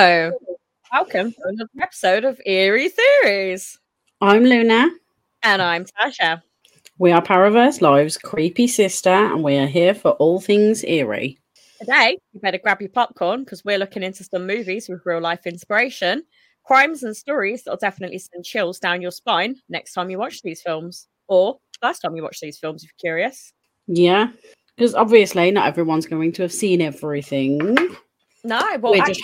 Hello. Welcome to another episode of Eerie Theories. I'm Luna. And I'm Tasha. We are Paraverse Live's creepy sister, and we are here for all things eerie. Today, you better grab your popcorn because we're looking into some movies with real life inspiration, crimes and stories that'll definitely send chills down your spine next time you watch these films, or first time you watch these films if you're curious. Yeah, because obviously not everyone's going to have seen everything. No, well, we're, actually,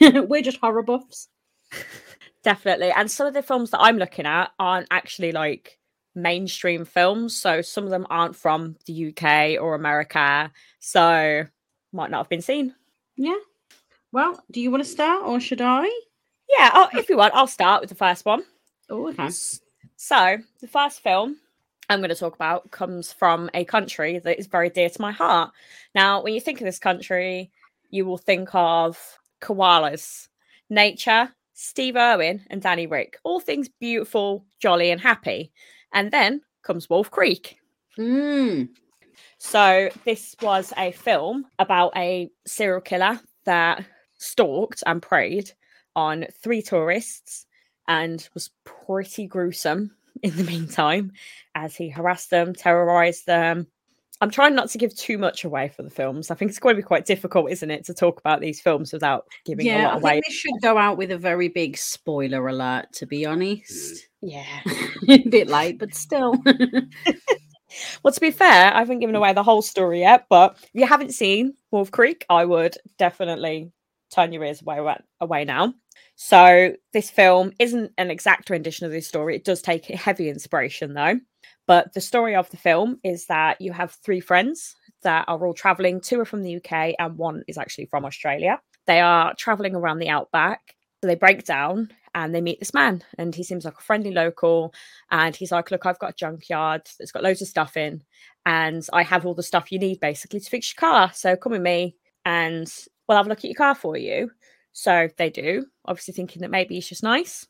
just, we're just horror buffs. definitely. And some of the films that I'm looking at aren't actually like mainstream films. So some of them aren't from the UK or America. So might not have been seen. Yeah. Well, do you want to start or should I? Yeah, I'll, if you want, I'll start with the first one. Oh, okay. So the first film I'm going to talk about comes from a country that is very dear to my heart. Now, when you think of this country, you will think of koalas, nature, Steve Irwin, and Danny Ric. All things beautiful, jolly, and happy. And then comes Wolf Creek. Mm. So, this was a film about a serial killer that stalked and preyed on three tourists and was pretty gruesome in the meantime as he harassed them, terrorized them. I'm trying not to give too much away for the films. I think it's going to be quite difficult, isn't it, to talk about these films without giving a Yeah, lot I away. think this should go out with a very big spoiler alert, to be honest. Mm. Yeah. a bit late, but still. Well, to be fair, I haven't given away the whole story yet, but if you haven't seen Wolf Creek, I would definitely turn your ears away away now. So this film isn't an exact rendition of this story. It does take heavy inspiration though. But the story of the film is that you have three friends that are all traveling. Two are from the UK and one is actually from Australia. They are traveling around the outback. So they break down and they meet this man and he seems like a friendly local and he's like look i've got a junkyard that's got loads of stuff in and i have all the stuff you need basically to fix your car so come with me and we'll have a look at your car for you so they do obviously thinking that maybe he's just nice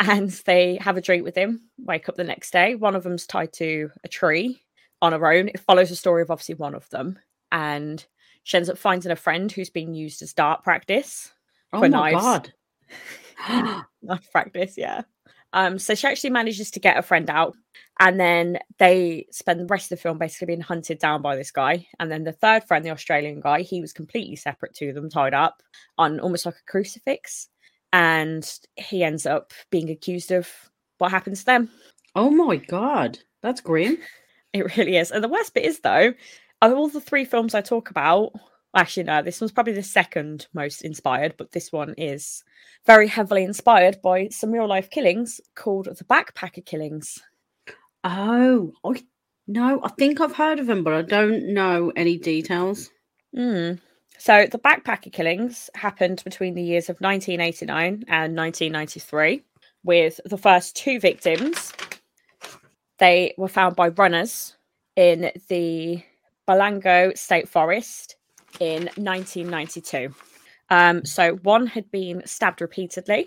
and they have a drink with him wake up the next day one of them's tied to a tree on her own it follows the story of obviously one of them and she ends up finding a friend who's being used as dart practice oh For my knives. god. Knife practice, yeah. Um, so she actually manages to get a friend out, and then they spend the rest of the film basically being hunted down by this guy. And then the third friend, the Australian guy, he was completely separate to them, tied up on almost like a crucifix, and he ends up being accused of what happens to them. oh my god. That's grim. It really is. And the worst bit is though, of all the three films I talk about, actually no, this one's probably the second most inspired, but this one is very heavily inspired by some real life killings called the Backpacker Killings. Oh, I no, I think I've heard of them, but I don't know any details. Mm. So the Backpacker Killings happened between the years of 1989 and 1993, with the first two victims. They were found by runners in the Belanglo State Forest in 1992. Um, so one had been stabbed repeatedly,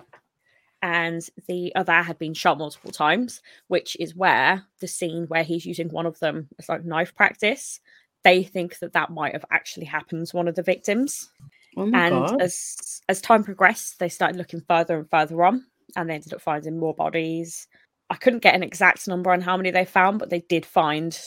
and the other had been shot multiple times, which is where the scene where he's using one of them as like knife practice. They think that that might have actually happened to one of the victims. Oh and god. as as time progressed they started looking further and further on and they ended up finding more bodies. I couldn't get an exact number on how many they found but they did find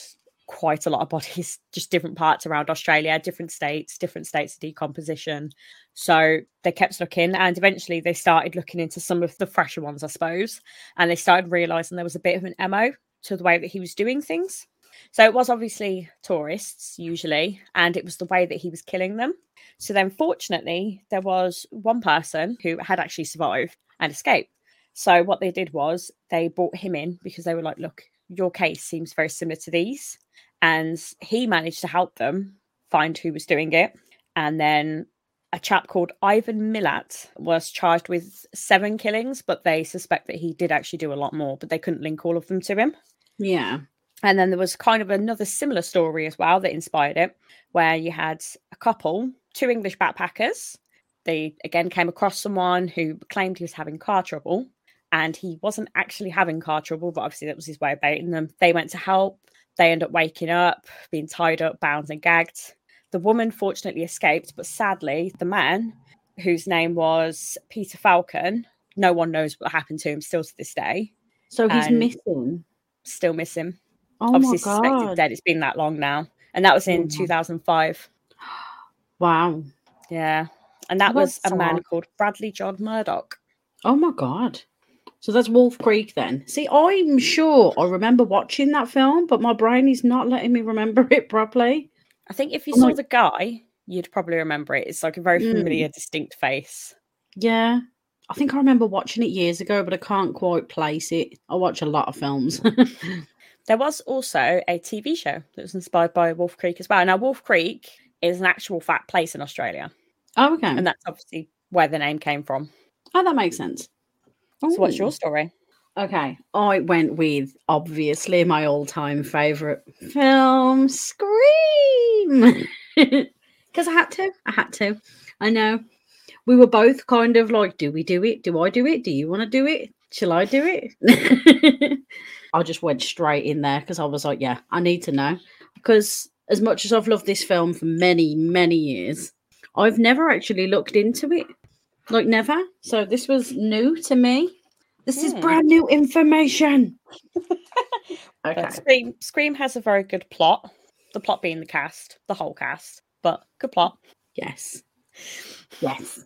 quite a lot of bodies just different parts around australia different states different states of decomposition. So they kept looking and eventually they started looking into some of the fresher ones i suppose and they started realizing there was a bit of an mo to the way that he was doing things so it was obviously tourists usually and it was the way that he was killing them so then, fortunately, there was one person who had actually survived and escaped. So what they did was they brought him in because they were like, "Look, your case seems very similar to these," and he managed to help them find who was doing it. And then a chap called Ivan Milat was charged with seven killings, but they suspect that he did actually do a lot more, but they couldn't link all of them to him. yeah. And then there was kind of another similar story as well that inspired it, where you had a couple, two English backpackers. They again came across someone who claimed he was having car trouble, and he wasn't actually having car trouble, but obviously that was his way of baiting them. They went to help. They end up waking up, being tied up, bound, and gagged. The woman fortunately escaped, but sadly, the man whose name was Peter Falconio. No one knows what happened to him still to this day. So he's missing. Still missing. Oh Obviously my suspected dead. It's been that long now. And that was in Oh. 2005. Wow. Yeah. And that was a man called Bradley John Murdoch. Oh my god. So that's Wolf Creek then. See, I'm sure I remember watching that film, but my brain is not letting me remember it properly. I think if you Oh saw my- the guy, you'd probably remember it. It's like a very Mm. familiar, distinct face. Yeah. I think I remember watching it years ago, but I can't quite place it. I watch a lot of films. There was also a TV show that was inspired by Wolf Creek as well. Now, Wolf Creek is an actual fact place in Australia, oh, okay. and that's obviously where the name came from. oh, that makes sense. So, what's your story? Okay, I went with obviously my all-time favorite film, Scream, because I had to. I had to. I know. We were both kind of like, do we do it? Do I do it? Do you want to do it? Shall I do it? I just went straight in there because I was like, yeah, I need to know. Because as much as I've loved this film for many, many years, I've never actually looked into it. Like, never. So this was new to me. This is Hmm. brand new information. Okay. Scream, Scream has a very good plot. The plot being the cast, the whole cast, but good plot. Yes. Yes.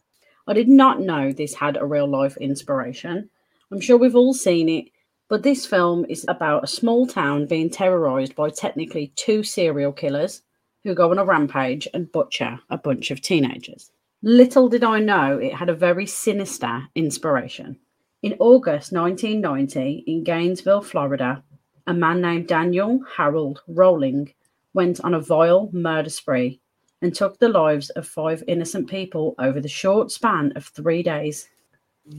I did not know this had a real life inspiration. I'm sure we've all seen it, but this film is about a small town being terrorized by technically two serial killers who go on a rampage and butcher a bunch of teenagers. Little did I know it had a very sinister inspiration. In August 1990, in Gainesville, Florida, a man named Daniel Harold Rolling went on a vile murder spree and took the lives of five innocent people over the short span of three days.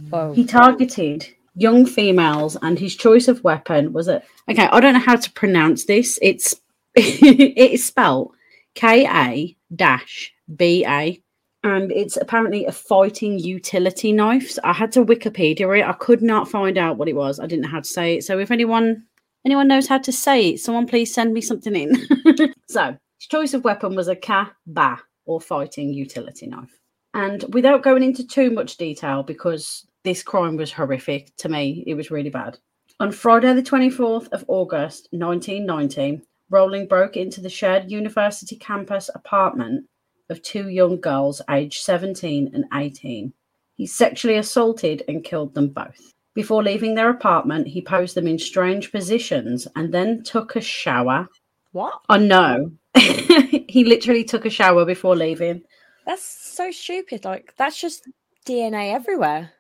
Whoa. He targeted young females, and his choice of weapon was a. Okay, I don't know how to pronounce this. It's it is spelled K A dash B A, and it's apparently a fighting utility knife. So I had to Wikipedia it. I could not find out what it was. I didn't know how to say it. So if anyone anyone knows how to say it, someone please send me something in. so his choice of weapon was a ka ba or fighting utility knife. And without going into too much detail, because this crime was horrific to me, it was really bad. On Friday, the 24th of August, 1990, Rolling broke into the shared university campus apartment of two young girls aged 17 and 18. He sexually assaulted and killed them both. Before leaving their apartment, he posed them in strange positions and then took a shower. What? Oh no. he literally took a shower before leaving. That's so stupid. Like, that's just DNA everywhere.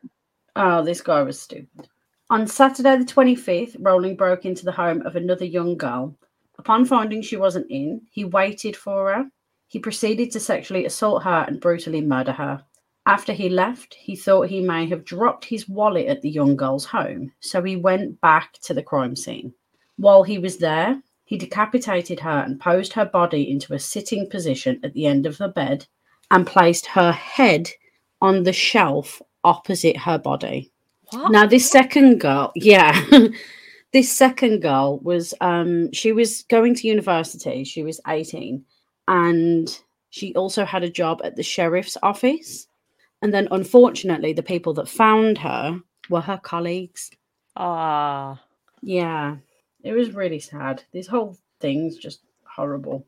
Oh, this guy was stupid. On Saturday, the 25th, Rolling broke into the home of another young girl. Upon finding she wasn't in, he waited for her. He proceeded to sexually assault her and brutally murder her. After he left, he thought he may have dropped his wallet at the young girl's home, so he went back to the crime scene. While he was there, he decapitated her and posed her body into a sitting position at the end of the bed and placed her head on the shelf opposite her body. What? Now this second girl, yeah. this second girl was um she was going to university. She was 18 and she also had a job at the sheriff's office. And then unfortunately the people that found her were her colleagues. Ah. Yeah. It was really sad. This whole thing's just horrible.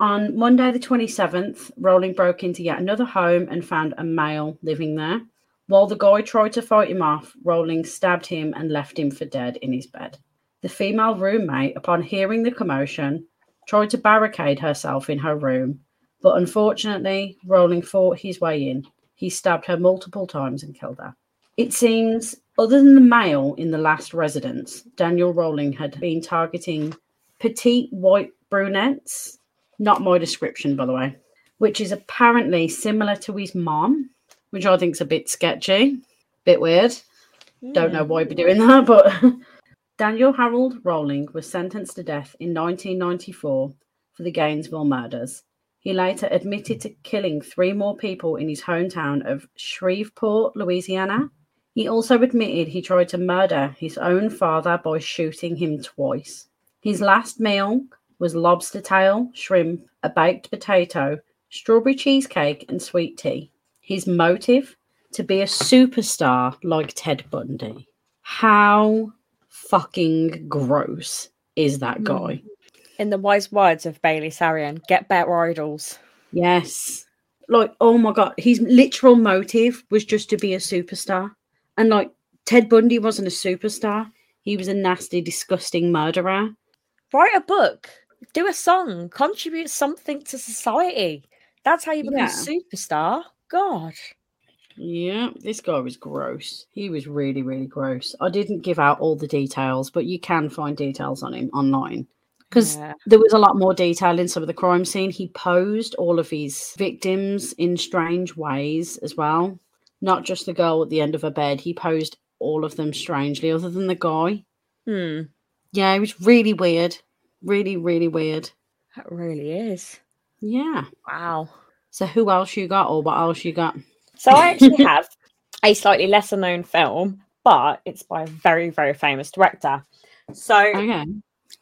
On Monday, the 27th, Rolling broke into yet another home and found a male living there. While the guy tried to fight him off, Rolling stabbed him and left him for dead in his bed. The female roommate, upon hearing the commotion, tried to barricade herself in her room, but unfortunately, Rolling fought his way in. He stabbed her multiple times and killed her. It seems, other than the male in the last residence, Daniel Rolling had been targeting petite white brunettes. Not my description, by the way, which is apparently similar to his mom, which I think's a bit sketchy, bit weird. Don't know why he'd be hmm. doing that, but Daniel Harold Rolling was sentenced to death in 1994 for the Gainesville murders. He later admitted to killing three more people in his hometown of Shreveport, Louisiana. He also admitted he tried to murder his own father by shooting him twice. His last meal was lobster tail, shrimp, a baked potato, strawberry cheesecake, and sweet tea. His motive to be a superstar like Ted Bundy. How fucking gross is that Hmm. guy? In the wise words of Bailey Sarian, get better idols. Yes. Like, oh my god, his literal motive was just to be a superstar. And like Ted Bundy wasn't a superstar. He was a nasty, disgusting murderer. Write a book, do a song, contribute something to society. That's how you become Yeah. a superstar. God. Yeah, this guy was gross. He was really, really gross. I didn't give out all the details, but you can find details on him online. Because Yeah. there was a lot more detail in some of the crime scene. He posed all of his victims in strange ways as well. Not just the girl at the end of her bed. He posed all of them strangely, other than the guy. Hmm. Yeah, it was really weird. Really, really weird. That really is. Yeah. Wow. So who else you got or what else you got? So I actually have a slightly lesser known film, but it's by a very, very famous director. So Okay.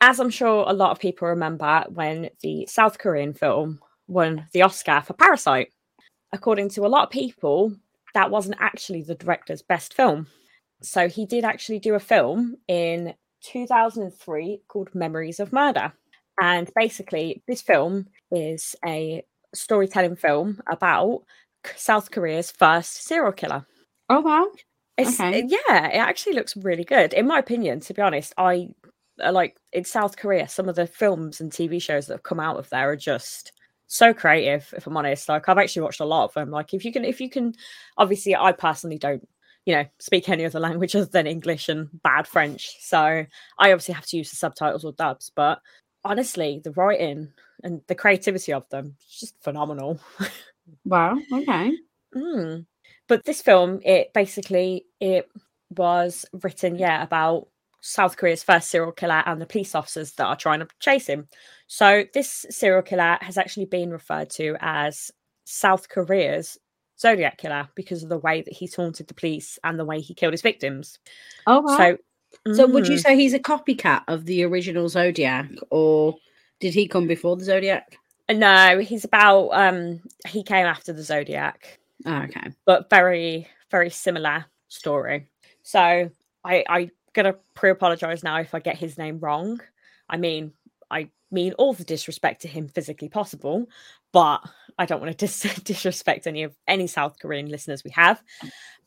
as I'm sure a lot of people remember when the South Korean film won the Oscar for Parasite. According to a lot of people, that wasn't actually the director's best film. So he did actually do a film in 2003 called Memories of Murder. And basically, this film is a storytelling film about South Korea's first serial killer. Oh wow. It's, Okay. Yeah, it actually looks really good. In my opinion, to be honest, I uh, like in South Korea, some of the films and TV shows that have come out of there are just so creative, if I'm honest. Like I've actually watched a lot of them. Like if you can if you can obviously I personally don't, you know, speak any other language other than English and bad French. So I obviously have to use the subtitles or dubs, but honestly, the writing and the creativity of them is just phenomenal. Wow. Okay. Mm. But this film, it basically it was written, yeah, about South Korea's first serial killer and the police officers that are trying to chase him. So this serial killer has actually been referred to as South Korea's Zodiac killer because of the way that he taunted the police and the way he killed his victims. Oh wow. So, So would you Mhm. say he's a copycat of the original Zodiac, or did he come before the Zodiac? no, he's about um he came after the Zodiac. Oh, okay. but very very similar story so i i gonna pre-apologize now if i get his name wrong i mean i mean all the disrespect to him physically possible but i don't want to dis- disrespect any of any south korean listeners we have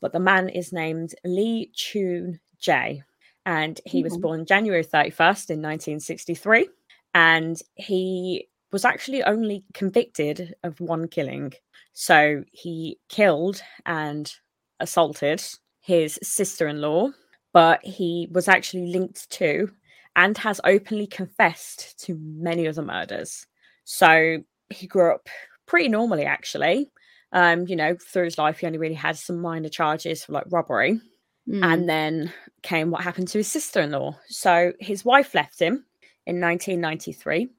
but the man is named lee chun jae and he was Mhm. born january 31st in 1963 and he was actually only convicted of one killing so he killed and assaulted his sister in law, but he was actually linked to and has openly confessed to many other murders. So he grew up pretty normally, actually. Um, you know, through his life, he only really had some minor charges for like robbery. Mm. And then came what happened to his sister in law. So his wife left him in 1993.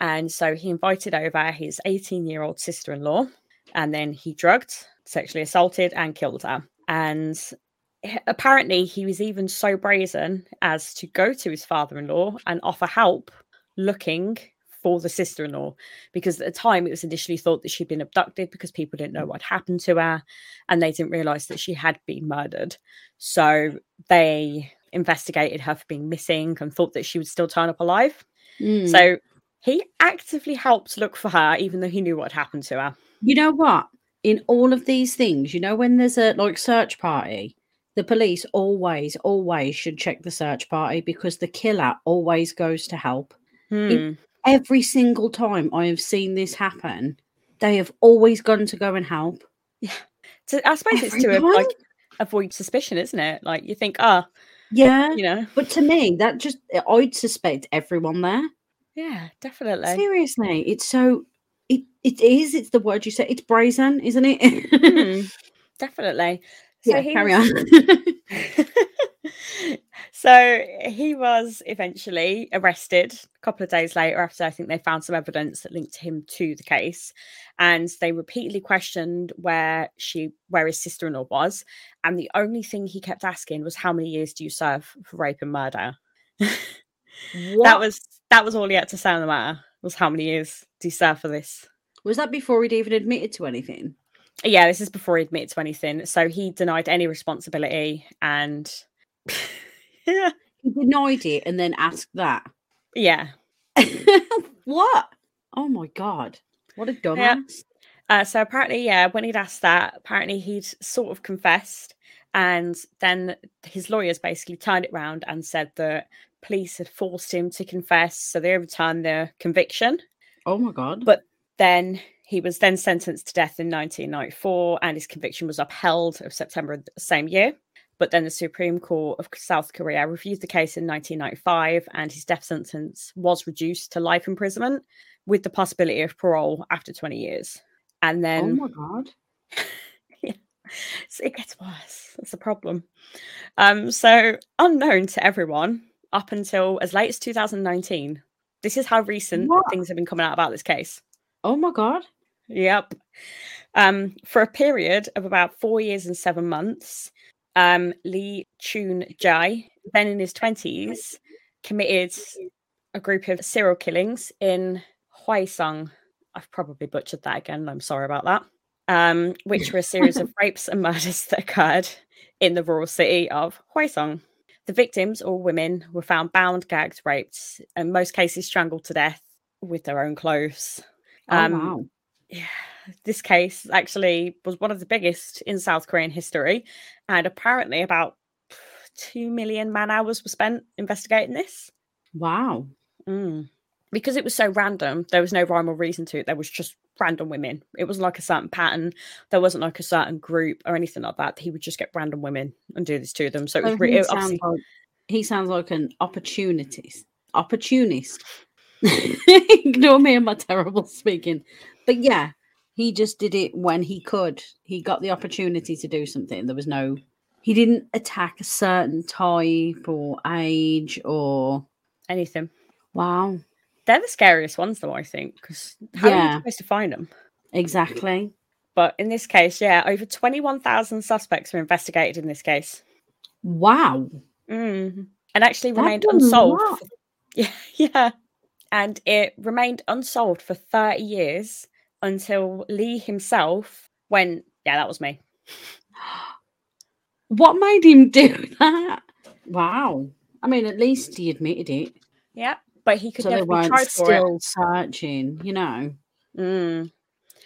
And so he invited over his 18 year old sister in law. And then he drugged, sexually assaulted, and killed her. And apparently, he was even so brazen as to go to his father in law and offer help looking for the sister in law. Because at the time, it was initially thought that she'd been abducted because people didn't know what happened to her and they didn't realize that she had been murdered. So they investigated her for being missing and thought that she would still turn up alive. Mm. So he actively helped look for her, even though he knew what had happened to her. you know what? In all of these things, you know, when there's a like search party, the police always, always should check the search party because the killer always goes to help. Hmm. Every single time I have seen this happen, they have always gone to go and help. Yeah. So I suppose it's to time? like avoid suspicion, isn't it? Like you think, ah, Yeah. you know, But to me, that just I'd suspect everyone there. yeah, definitely. Seriously, it's so it it is. It's the word you said. It's brazen, isn't it? Hmm, definitely. So yeah, he carry was- on. so he was eventually arrested a couple of days later after I think they found some evidence that linked him to the case. And they repeatedly questioned where she where his sister-in-law was. And the only thing he kept asking was how many years do you serve for rape and murder? that was that was all he had to say on the matter was how many years do you serve for this? was that before he'd even admitted to anything? Yeah, this is before he admitted to anything. So he denied any responsibility and yeah. He denied it and then asked that. Yeah. what? Oh my god. What a dumbass. Uh, so apparently, yeah, when he'd asked that, apparently he'd sort of confessed, and then his lawyers basically turned it around and said that police had forced him to confess, so they overturned the conviction. Oh my god. But then he was then sentenced to death in 1994, and his conviction was upheld of September of the same year. But then the Supreme Court of South Korea reviewed the case in 1995, and his death sentence was reduced to life imprisonment with the possibility of parole after 20 years. And then. oh my god. yeah. So it gets worse. That's the problem. Um, so unknown to everyone up until as late as 2019. This is how recent What? things have been coming out about this case. Oh my god. Yep. Um, for a period of about four years and seven months, um, Lee Chun Jai, then in his 20s, committed a group of serial killings in Hwaesong. I've probably butchered that again. I'm sorry about that. Um, which were a series of rapes and murders that occurred in the rural city of Hwaesong. The victims, all women, were found bound, gagged, raped, and most cases strangled to death with their own clothes. Oh Um, wow. Yeah, this case actually was one of the biggest in South Korean history, and apparently about two million man hours were spent investigating this. Wow. Mm. Because it was so random, there was no rhyme or reason to it. There was just random women. It wasn't like a certain pattern. There wasn't like a certain group or anything like that. He would just get random women and do this to them. So it was So re- he, sounds like, he sounds like an opportunist. Opportunist. Ignore me and my terrible speaking. But yeah, he just did it when he could. He got the opportunity to do something. There was no he didn't attack a certain type or age or anything. wow. They're the scariest ones, though. I think because how are you supposed to find them? Exactly. But in this case, yeah, over twenty-one thousand suspects were investigated in this case. Wow. Mm. And actually That's remained unsolved. for- Yeah, yeah. And it remained unsolved for 30 years until Lee himself went, Yeah, that was me. What made him do that? Wow. I mean, at least he admitted it. Yeah. But he could so they never be weren't tried for it. still searching, you know. Mm.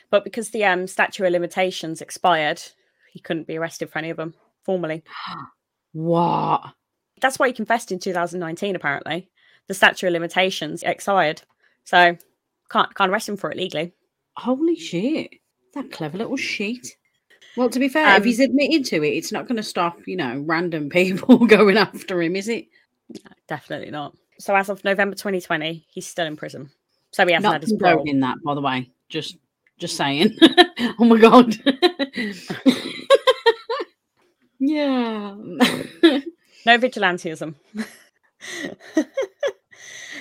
But because the um, statute of limitations expired, he couldn't be arrested for any of them formally. What? That's why he confessed in 2019, apparently. The statute of limitations expired. So can't can't arrest him for it legally. Holy shit. That clever little shit. Well, to be fair, if Um, he's admitted to it, it's not going to stop, you know, random people going after him, is it? Definitely not. So as of November 2020, he's still in prison. So he hasn't Not had his parole. condoning that, by the way. Just, just saying. oh my god. yeah. No vigilantism.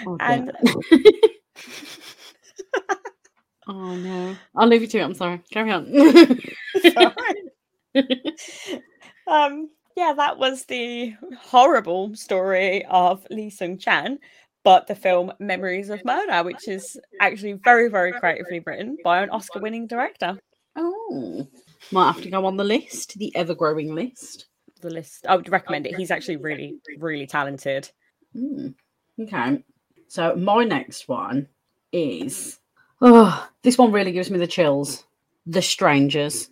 Oh, and oh no. I'll leave you to it. I'm sorry. Carry on. um, yeah, that was the horrible story of Lee Sung Chan, but the film Memories of Murder, which is actually very, very creatively written by an Oscar winning director. oh. Might have to go on the list, the ever growing list. The list, I would recommend it. He's actually really, really talented. Mm, Okay. So my next one is oh, this one really gives me the chills. The Strangers.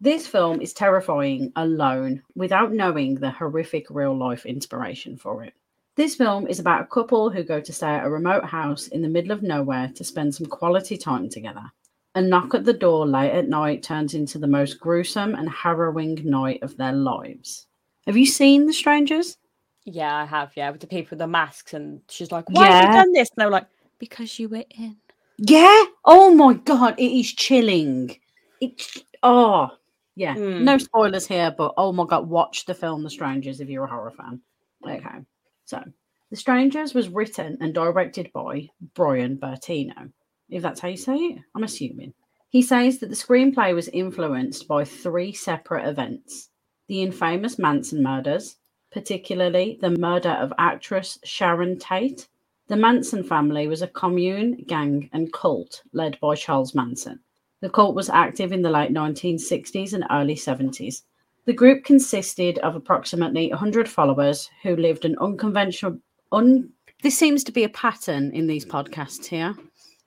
This film is terrifying alone without knowing the horrific real life inspiration for it. This film is about a couple who go to stay at a remote house in the middle of nowhere to spend some quality time together. A knock at the door late at night turns into the most gruesome and harrowing night of their lives. Have you seen The Strangers? Yeah, I have. Yeah, with the people with the masks, and she's like, "Why have you done this?" And they were like, "Because you were in." Yeah. Oh my god, it is chilling. It's oh yeah. Hmm. No spoilers here, but oh my god, watch the film The Strangers if you're a horror fan. Okay. So The Strangers was written and directed by Brian Bertino. If that's how you say it, I'm assuming. He says that the screenplay was influenced by three separate events the infamous Manson murders, particularly the murder of actress Sharon Tate, the Manson family was a commune, gang, and cult led by Charles Manson. The cult was active in the late 1960s and early 70s. The group consisted of approximately 100 followers who lived an unconventional. Un, this seems to be a pattern in these podcasts here.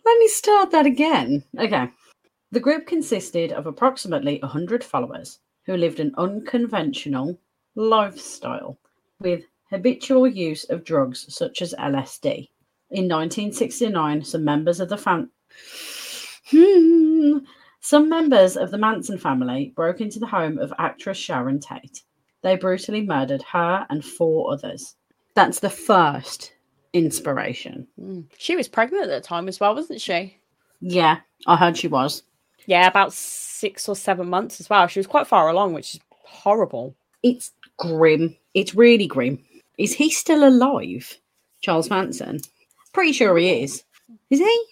Let me start that again. Okay. The group consisted of approximately 100 followers who lived an unconventional lifestyle with habitual use of drugs such as LSD. In 1969, some members of the fam- Hmm. some members of the Manson family broke into the home of actress Sharon Tate. They brutally murdered her and four others. That's the first inspiration. Mm. She was pregnant at the time as well, wasn't she? Yeah, I heard she was. Yeah, about six or seven months as well. She was quite far along, which is horrible. It's grim. It's really grim. Is he still alive? Charles Manson? Pretty sure he is. Is he?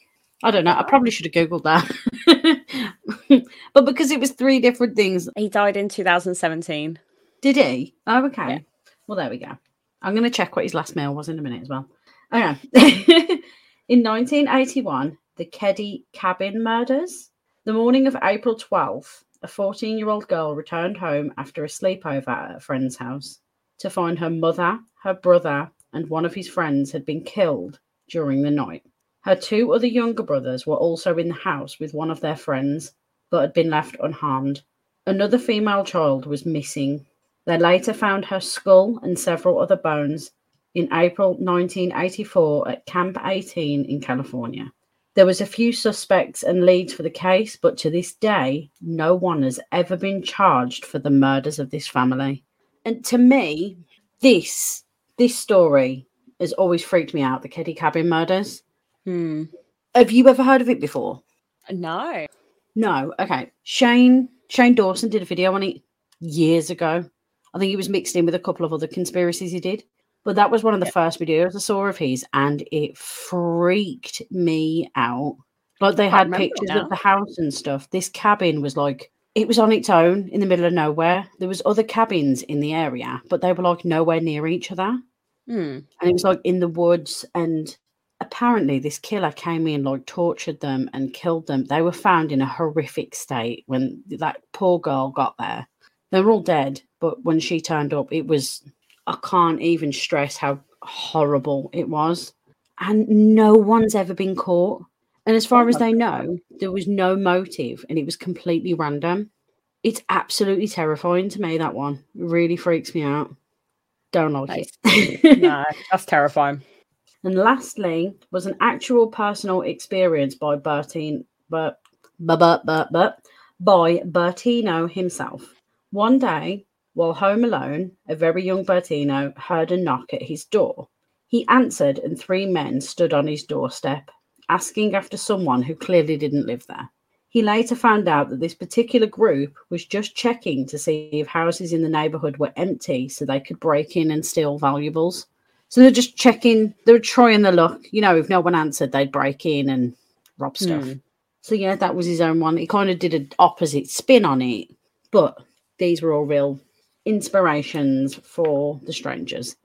I don't know. I probably should have Googled that. but because it was three different things. He died in 2017. Did he? Oh, okay. Yeah. Well, there we go. I'm going to check what his last mail was in a minute as well. Okay. in 1981, the Keddie Cabin murders. The morning of April 12th, a 14 year old girl returned home after a sleepover at a friend's house to find her mother, her brother, and one of his friends had been killed during the night. Her two other younger brothers were also in the house with one of their friends, but had been left unharmed. Another female child was missing. They later found her skull and several other bones in April 1984 at Camp 18 in California. There was a few suspects and leads for the case, but to this day, no one has ever been charged for the murders of this family. And to me, this this story has always freaked me out, the Keddie Cabin murders. Hmm. Have you ever heard of it before? No. No. Okay. Shane Shane Dawson did a video on it years ago. I think it was mixed in with a couple of other conspiracies he did. But that was one of the Yeah. first videos I saw of his, and it freaked me out. Like they had pictures of the house and stuff. This cabin was like it was on its own in the middle of nowhere. There was other cabins in the area, but they were like nowhere near each other. Hmm. and it was like in the woods and apparently this killer came in like tortured them and killed them. They were found in a horrific state when that poor girl got there. They were all dead but when she turned up it was i can't even stress how horrible it was. And no one's ever been caught and as far as they know there was no motive and it was completely random it's absolutely terrifying to me that one it really freaks me out don't like Nice. it No, that's terrifying. And lastly, was an actual personal experience by Bertine, but, but, but, but, but, by Bertino himself. One day, while home alone, a very young Bertino heard a knock at his door. He answered, and three men stood on his doorstep, asking after someone who clearly didn't live there. He later found out that this particular group was just checking to see if houses in the neighborhood were empty so they could break in and steal valuables. So they're just checking, they were trying their luck. You know, if no one answered, they'd break in and rob stuff. Hmm. So yeah, that was his own one. He kind of did an opposite spin on it, but these were all real inspirations for the strangers.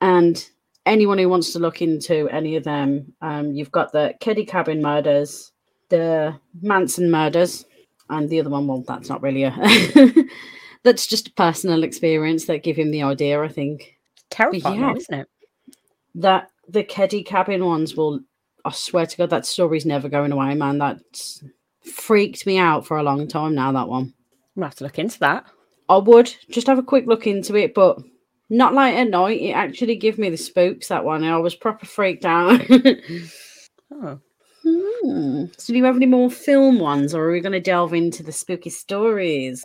And anyone who wants to look into any of them, um, you've got the Keddie Cabin murders, the Manson murders, and the other one. Well, that's not really a. that's just a personal experience that give him the idea. I think Terrifying, yeah. isn't it? that the Keddie cabin ones will I swear to God that story's never going away, man. That's freaked me out for a long time now, that one. We'll have to look into that. I would just have a quick look into it, but not like at night. It actually gave me the spooks that one. I was proper freaked out. Oh. Hmm. So do you have any more film ones or are we gonna delve into the spooky stories?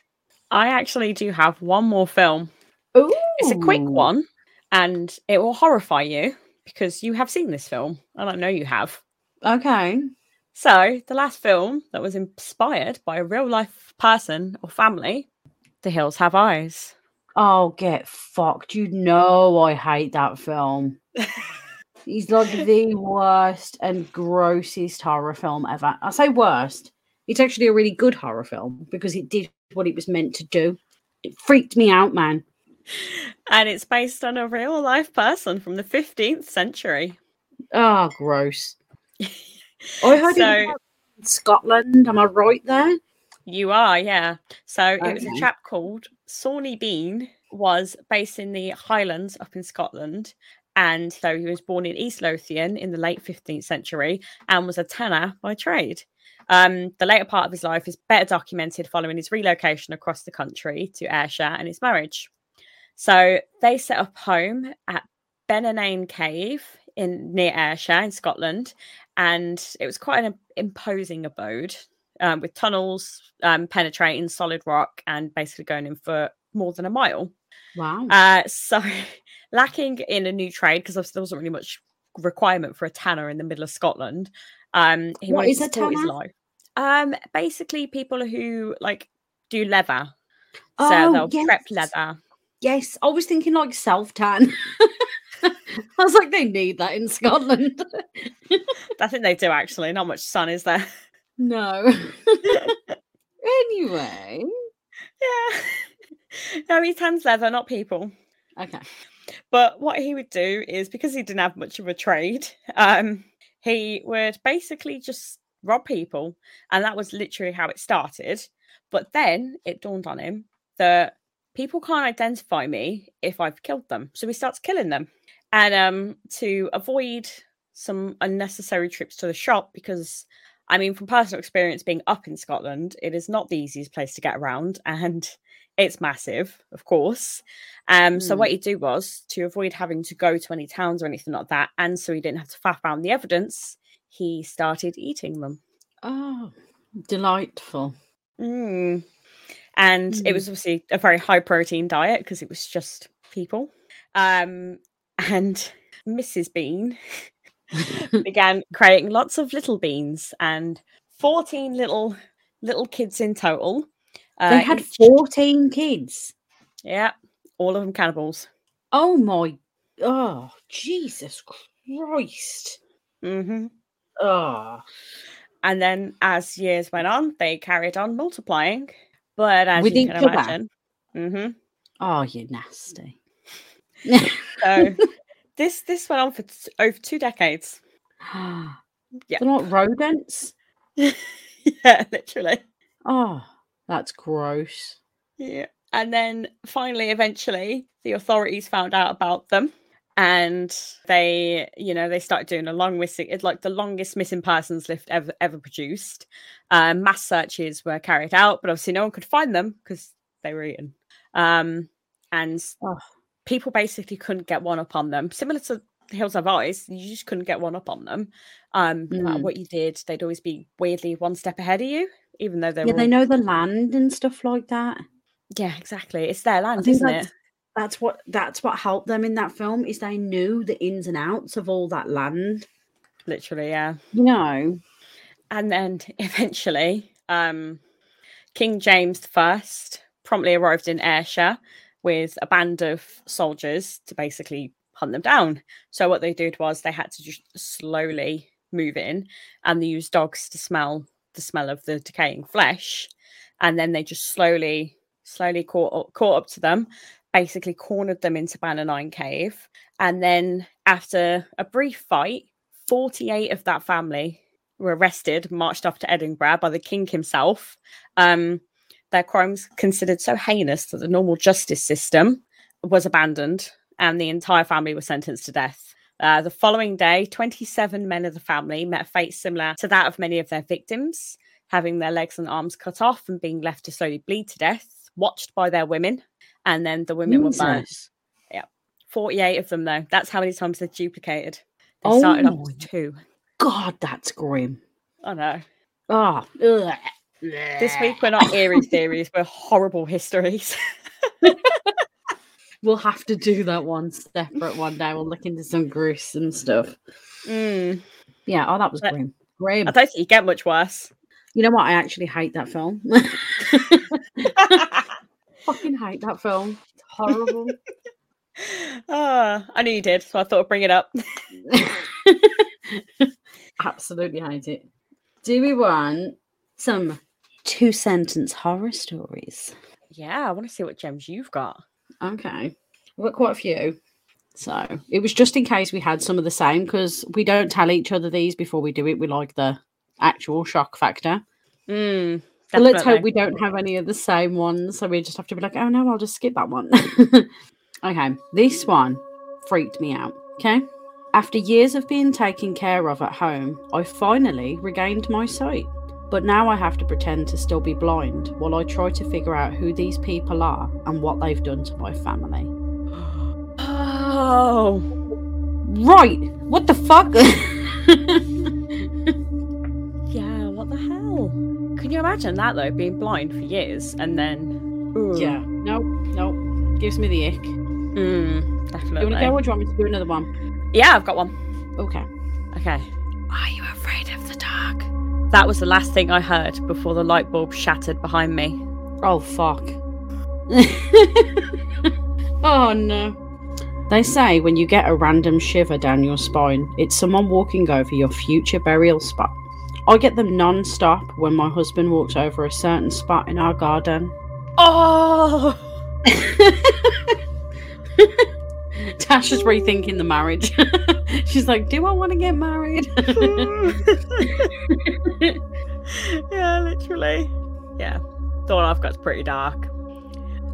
I actually do have one more film. Ooh. It's a quick one and it will horrify you because you have seen this film and I know you have. Okay. So, the last film that was inspired by a real life person or family, The Hills Have Eyes. Oh, get fucked. You know I hate that film. He's like the worst and grossest horror film ever. I say worst. It's actually a really good horror film because it did what it was meant to do. It freaked me out, man. And it's based on a real life person from the 15th century. Oh, gross. I heard So- it was Scotland. Am I right there? You are, yeah. So it was a chap called Sawney Bean, was based in the Highlands up in Scotland. And so he was born in East Lothian in the late 15th century and was a tanner by trade. Um, the later part of his life is better documented following his relocation across the country to Ayrshire and his marriage. So they set up home at Bennane Cave in near Ayrshire in Scotland, and it was quite an imposing abode um, with tunnels um, penetrating solid rock and basically going in for more than a mile. Wow. Uh, so, lacking in a new trade because there wasn't really much requirement for a tanner in the middle of Scotland. Um, he What wanted is to a tanner? life. Um, basically, people who like do leather. So Oh, they'll prep leather. yes, I was thinking like self tan. I was like, they need that in Scotland. I think they do actually. Not much sun, is there? No. anyway. yeah. no, he hands leather, not people. Okay. But what he would do is because he didn't have much of a trade, um, he would basically just rob people. And that was literally how it started. But then it dawned on him that people can't identify me if I've killed them. So he starts killing them. And um, to avoid some unnecessary trips to the shop, because I mean, from personal experience being up in Scotland, it is not the easiest place to get around. And it's massive, of course. Um, so Mm. what he'd do was to avoid having to go to any towns or anything like that, and so he didn't have to faff around the evidence, he started eating them. Oh, delightful. Mm. And it Mm. was obviously a very high protein diet because it was just people. Um, and Mrs. Bean began creating lots of little beans and 14 little little kids in total. they Uh, had each- 14 kids. yeah, all of them cannibals. Oh my. Oh, Jesus Christ. Mm-hmm. Oh. And then as years went on, they carried on multiplying. But as With you can imagine, hmm Oh, you're nasty. so this this went on for t- over two decades. They're not rodents. yeah, literally. Oh, that's gross. Yeah. And then finally, eventually, the authorities found out about them. And they, you know, they started doing a long missing, it's like the longest missing persons list ever ever produced. Um, mass searches were carried out, but obviously no one could find them because they were eaten. Um, and Oh. People basically couldn't get one up on them. Similar to Hills Have Eyes, you just couldn't get one up on them. Um, no matter Mm. what you did, they'd always be weirdly one step ahead of you, even though they Yeah, they all- know the land and stuff like that. Yeah, exactly. It's their land, isn't that's- it? That's what that's what helped them in that film is they knew the ins and outs of all that land. Literally, yeah. You know. And then eventually, um, King James I promptly arrived in Ayrshire with a band of soldiers to basically hunt them down. So what they did was they had to just slowly move in, and they used dogs to smell the smell of the decaying flesh, and then they just slowly, slowly caught up, caught up to them, basically cornered them into Bannerine Cave, and then after a brief fight, forty-eight of that family were arrested, marched off to Edinburgh by the king himself. Um, their crimes considered so heinous that the normal justice system was abandoned, and the entire family was sentenced to death. Uh, the following day, 27 men of the family met a fate similar to that of many of their victims, having their legs and arms cut off and being left to slowly bleed to death, watched by their women. And then the women were burnt. Jesus. 48 of them, though. That's how many times they duplicated. They Oh started off with two. God, that's grim. I know. Oh, ugh. This week we're not eerie theories, we're horrible histories. we'll have to do that one separate one day. We'll look into some gruesome stuff. Mm. Yeah, oh, that was But- grim. Grim. I don't think you get much worse. You know what? I actually hate that film. Fucking hate that film. It's horrible. Ah, I knew you did, so I thought I'd bring it up. Absolutely hate it. Do we want some two sentence horror stories? Yeah, I want to see what gems you've got. Okay. We've got quite a few. So it was just in case we had some of the same because we don't tell each other these before we do it. We like the actual shock factor. Mm, So let's hope we don't have any of the same ones. So we just have to be like, oh no, I'll just skip that one. okay, this one freaked me out. Okay. After years of being taken care of at home, I finally regained my sight. But now I have to pretend to still be blind while I try to figure out who these people are and what they've done to my family. Oh, Right. What the fuck? yeah. What the hell? Can you imagine that though? Being blind for years and then. Ooh. yeah. No, no. Gives me the ick. Mm, definitely. You want to go or do you want me to do another one? Yeah, I've got one. Okay. Okay. Are you afraid of the dark? That was the last thing I heard before the light bulb shattered behind me. Oh fuck. oh no. They say when you get a random shiver down your spine, it's someone walking over your future burial spot. I get them non stop when my husband walks over a certain spot in our garden. Oh, Tasha's rethinking the marriage. She's like, Do I want to get married? yeah, literally. Yeah, the one I've got's pretty dark.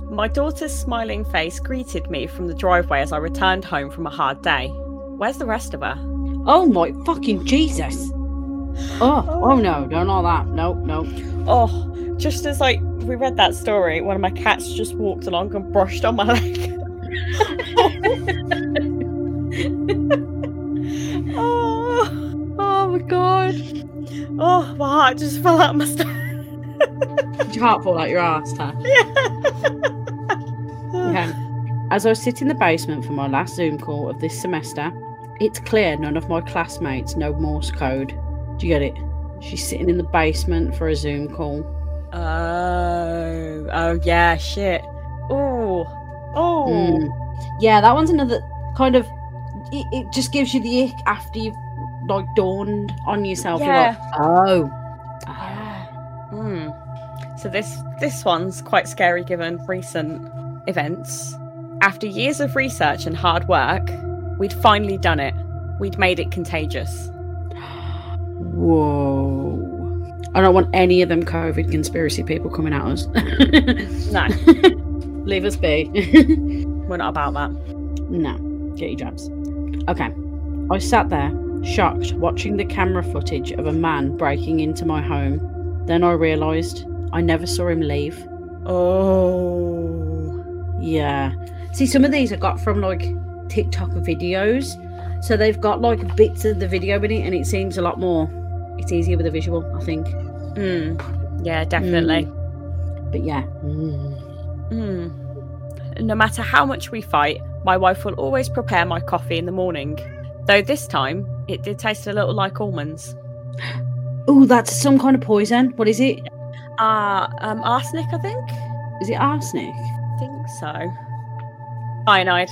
My daughter's smiling face greeted me from the driveway as I returned home from a hard day. Where's the rest of her? oh my fucking Jesus. Oh, oh, oh no, don't all that. Nope, nope. Oh, just as like we read that story, one of my cats just walked along and brushed on my leg. Oh, Oh my god. oh, my heart just fell out of my stomach. Did your heart fall out your ass, Tash? Okay. As I sit in the basement for my last Zoom call of this semester, it's clear none of my classmates know Morse code. Do you get it? She's sitting in the basement for a Zoom call. Oh, oh yeah, shit. Oh. Mm. Yeah, that one's another kind of. It, it just gives you the ick after you've like dawned on yourself. You're like, oh. Yeah. Hmm. So this this one's quite scary given recent events. After years of research and hard work, we'd finally done it. We'd made it contagious. Whoa. I don't want any of them COVID conspiracy people coming at us. No, Leave us be. we're not about that. No, get your jabs. Okay. I sat there, shocked, watching the camera footage of a man breaking into my home. Then I realised I never saw him leave. Oh. Yeah. See, some of these I got from like TikTok videos. So they've got like bits of the video in it, and it seems a lot more. It's easier with a visual, I think. Mm. Yeah, definitely. But yeah. Mm. Mm. No matter how much we fight, my wife will always prepare my coffee in the morning. Though this time, it did taste a little like almonds. Oh, that's some kind of poison. What is it? Ah, um, arsenic, I think. Is it arsenic? I think so. Cyanide.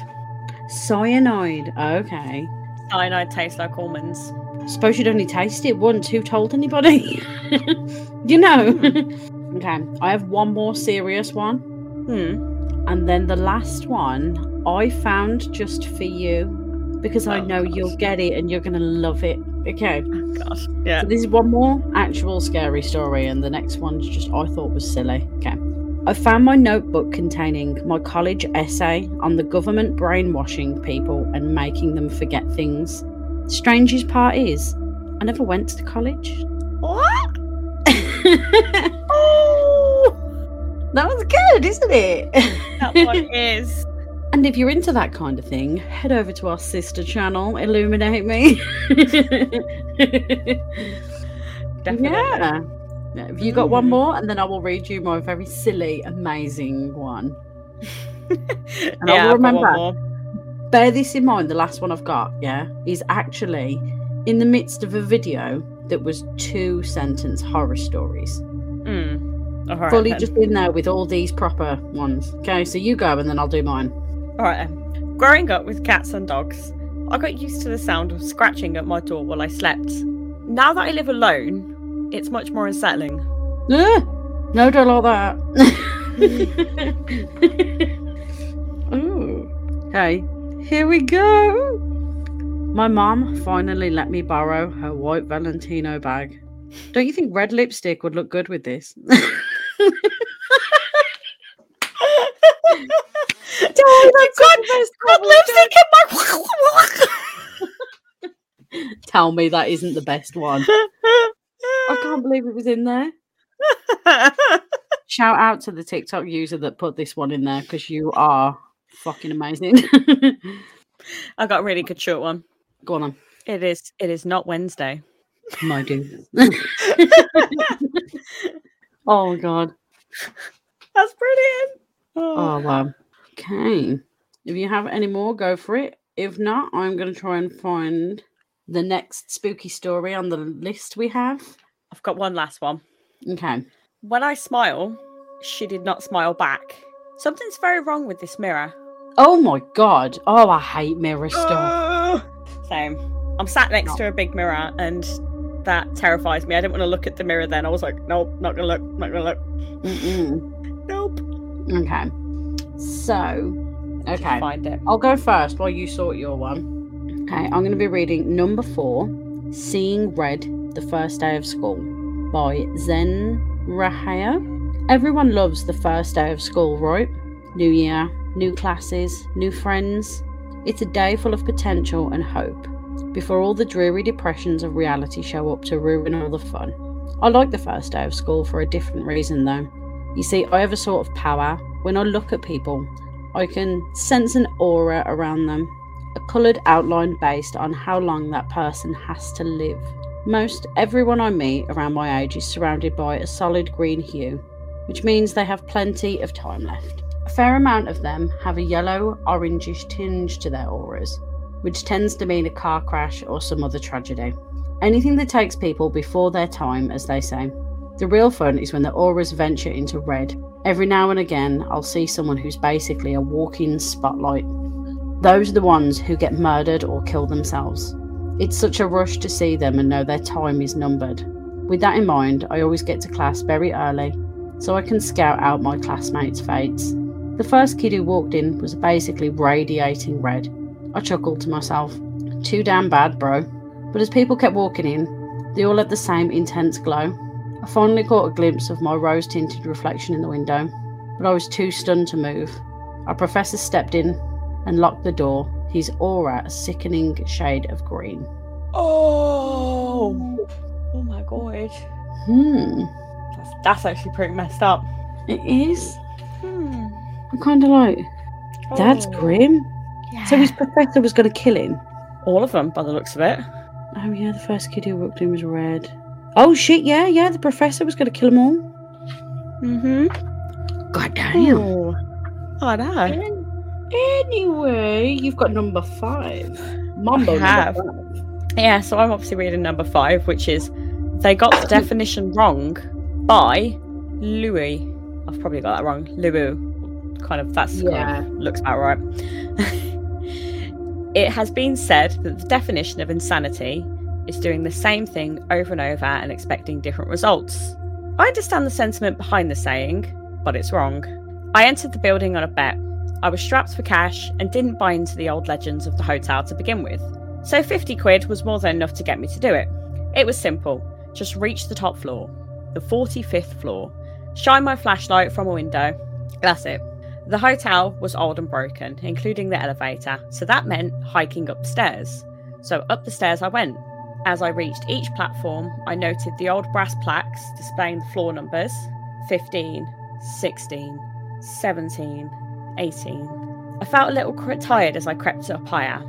Cyanide. Okay. Cyanide tastes like almonds. Suppose you'd only taste it once. Who told anybody? you know. okay. I have one more serious one. Hmm. And then the last one I found just for you because I Oh, know you'll get it and you're going to love it. Okay. Oh, gosh. Yeah. So this is one more actual scary story, and the next one's just I thought was silly. Okay. I found my notebook containing my college essay on the government brainwashing people and making them forget things. Strangest part is, I never went to college. What? that was good, isn't it? that one is. And if you're into that kind of thing, head over to our sister channel, Illuminate Me. Definitely. Yeah. yeah. Have you got one Mm. more? And then I will read you my very silly, amazing one. yeah, I will I've got one remember. Bear this in mind, the last one I've got, yeah, is actually in the midst of a video that was two sentence horror stories. Mm. All right, Fully then. just in there with all these proper ones. Okay, so you go and then I'll do mine. All right. Then. Growing up with cats and dogs, I got used to the sound of scratching at my door while I slept. Now that I live alone, it's much more unsettling. Ah, no, don't like that. Ooh. Okay, here we go. My mom finally let me borrow her white Valentino bag. Don't you think red lipstick would look good with this? Got, got lipstick in my. Tell me that isn't the best one. I can't believe it was in there. Shout out to the TikTok user that put this one in there because you are fucking amazing. I got a really good short one. Go on, then. It is. It is not Wednesday. my dude. oh god. That's brilliant. Oh, oh. wow. Okay. If you have any more, go for it. If not, I'm going to try and find the next spooky story on the list we have. I've got one last one. Okay. When I smile, she did not smile back. Something's very wrong with this mirror. Oh my god. Oh, I hate mirror stuff. Same. I'm sat next to a big mirror and that terrifies me. I didn't want to look at the mirror then. I was like, nope, not gonna look, not gonna look. Mm-mm. Nope. Okay. So, okay. Find it. I'll go first while you sort your one. Okay, I'm going to be reading number four Seeing Red The First Day of School by Zen Rahaya. Everyone loves the first day of school, right? New year, new classes, new friends. It's a day full of potential and hope before all the dreary depressions of reality show up to ruin all the fun. I like the first day of school for a different reason though. You see, I have a sort of power. When I look at people, I can sense an aura around them, a coloured outline based on how long that person has to live. Most everyone I meet around my age is surrounded by a solid green hue, which means they have plenty of time left. A fair amount of them have a yellow orangish tinge to their auras, which tends to mean a car crash or some other tragedy. Anything that takes people before their time, as they say. The real fun is when the auras venture into red. Every now and again, I'll see someone who's basically a walking spotlight. Those are the ones who get murdered or kill themselves. It's such a rush to see them and know their time is numbered. With that in mind, I always get to class very early so I can scout out my classmates' fates. The first kid who walked in was basically radiating red. I chuckled to myself. Too damn bad, bro. But as people kept walking in, they all had the same intense glow. I finally caught a glimpse of my rose tinted reflection in the window, but I was too stunned to move. Our professor stepped in and locked the door, his aura a sickening shade of green. Oh. Oh my god. Hmm, That's, that's actually pretty messed up. it is. Hmm. I'm kind of like, that's Oh. grim. Yeah. So his professor was going to kill him. all of them by the looks of it. Oh yeah, the first kid who walked in was red. Oh shit, yeah, yeah, the professor was going to kill them all. Mm-hmm. God damn. Oh. I know. Anyway, you've got number five. Mambo I have. five. Yeah, so I'm obviously reading number five, which is they got the definition wrong by Louis. I've probably got that wrong. Louis. Kind of that's kind Yeah. of looks about right. it has been said that the definition of insanity is doing the same thing over and over and expecting different results. I understand the sentiment behind the saying, but it's wrong. I entered the building on a bet. I was strapped for cash and didn't buy into the old legends of the hotel to begin with. So 50 quid was more than enough to get me to do it. It was simple. Just reach the top floor, the 45th floor, shine my flashlight from a window. That's it. The hotel was old and broken, including the elevator, so that meant hiking upstairs. So up the stairs I went. As I reached each platform, I noted the old brass plaques displaying the floor numbers 15, 16, 17, 18. I felt a little tired as I crept up higher.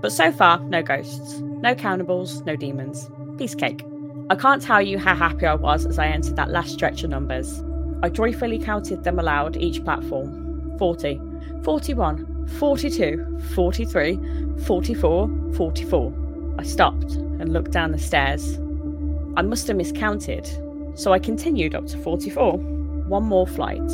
But so far, no ghosts, no cannibals, no demons. Piece cake. I can't tell you how happy I was as I entered that last stretch of numbers. I joyfully counted them aloud each platform 40, 41, 42, 43, 44, 44. I stopped and looked down the stairs. I must have miscounted, so I continued up to 44. One more flight,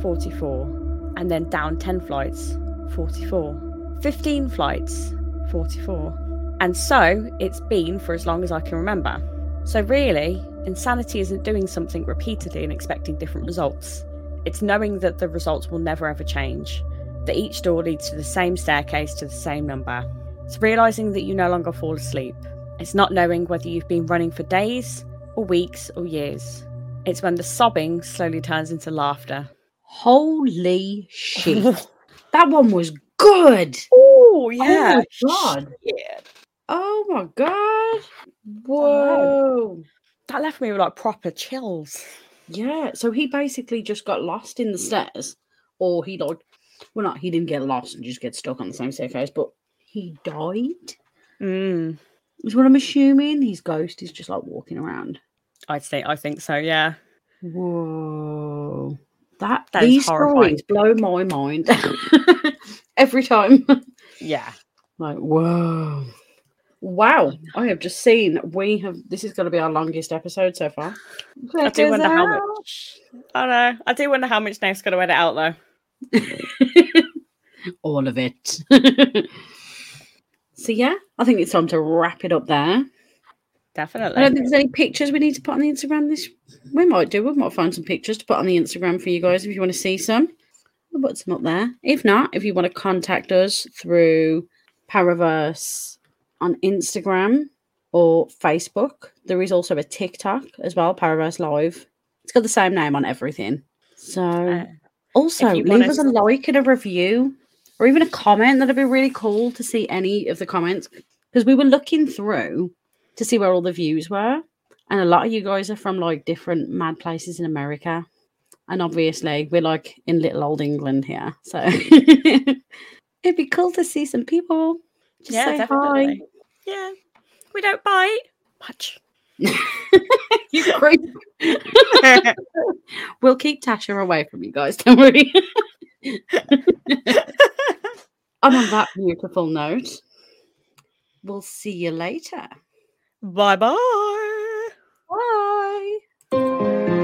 44, and then down 10 flights, 44. 15 flights, 44. And so it's been for as long as I can remember. So, really, insanity isn't doing something repeatedly and expecting different results. It's knowing that the results will never ever change, that each door leads to the same staircase to the same number. It's realizing that you no longer fall asleep. It's not knowing whether you've been running for days or weeks or years. It's when the sobbing slowly turns into laughter. Holy shit. that one was good. Oh, Oh my god. Yeah. Oh my god. Whoa. That left me with like proper chills. Yeah. So he basically just got lost in the stairs. Or he like well not he didn't get lost and just get stuck on the same staircase, but he died. Mm. Is what I'm assuming. His ghost is just like walking around. I'd say I think so, yeah. Whoa. That, That these stories blow my mind every time. Yeah. like, whoa. Wow. I have just seen we have this is gonna be our longest episode so far. I do us wonder how much. I know. I do wonder how much Nate's going to edit out though. All of it. so yeah, I think it's time to wrap it up there. Definitely. I don't think there's any pictures we need to put on the Instagram. This we might do. We might find some pictures to put on the Instagram for you guys if you want to see some. We'll put some up there. If not, if you want to contact us through Paraverse on Instagram or Facebook, there is also a TikTok as well, Paraverse Live. It's got the same name on everything. So Uh, also leave us a like and a review or even a comment. That'd be really cool to see any of the comments because we were looking through to see where all the views were. And a lot of you guys are from like different mad places in America. And obviously, we're like in little old England here. So it'd be cool to see some people. Just yeah, definitely. Hi. Yeah, we don't bite much. you creep. we'll keep Tasha away from you guys, don't worry. and on that beautiful note, we'll see you later. Bye-bye. Bye bye. Bye.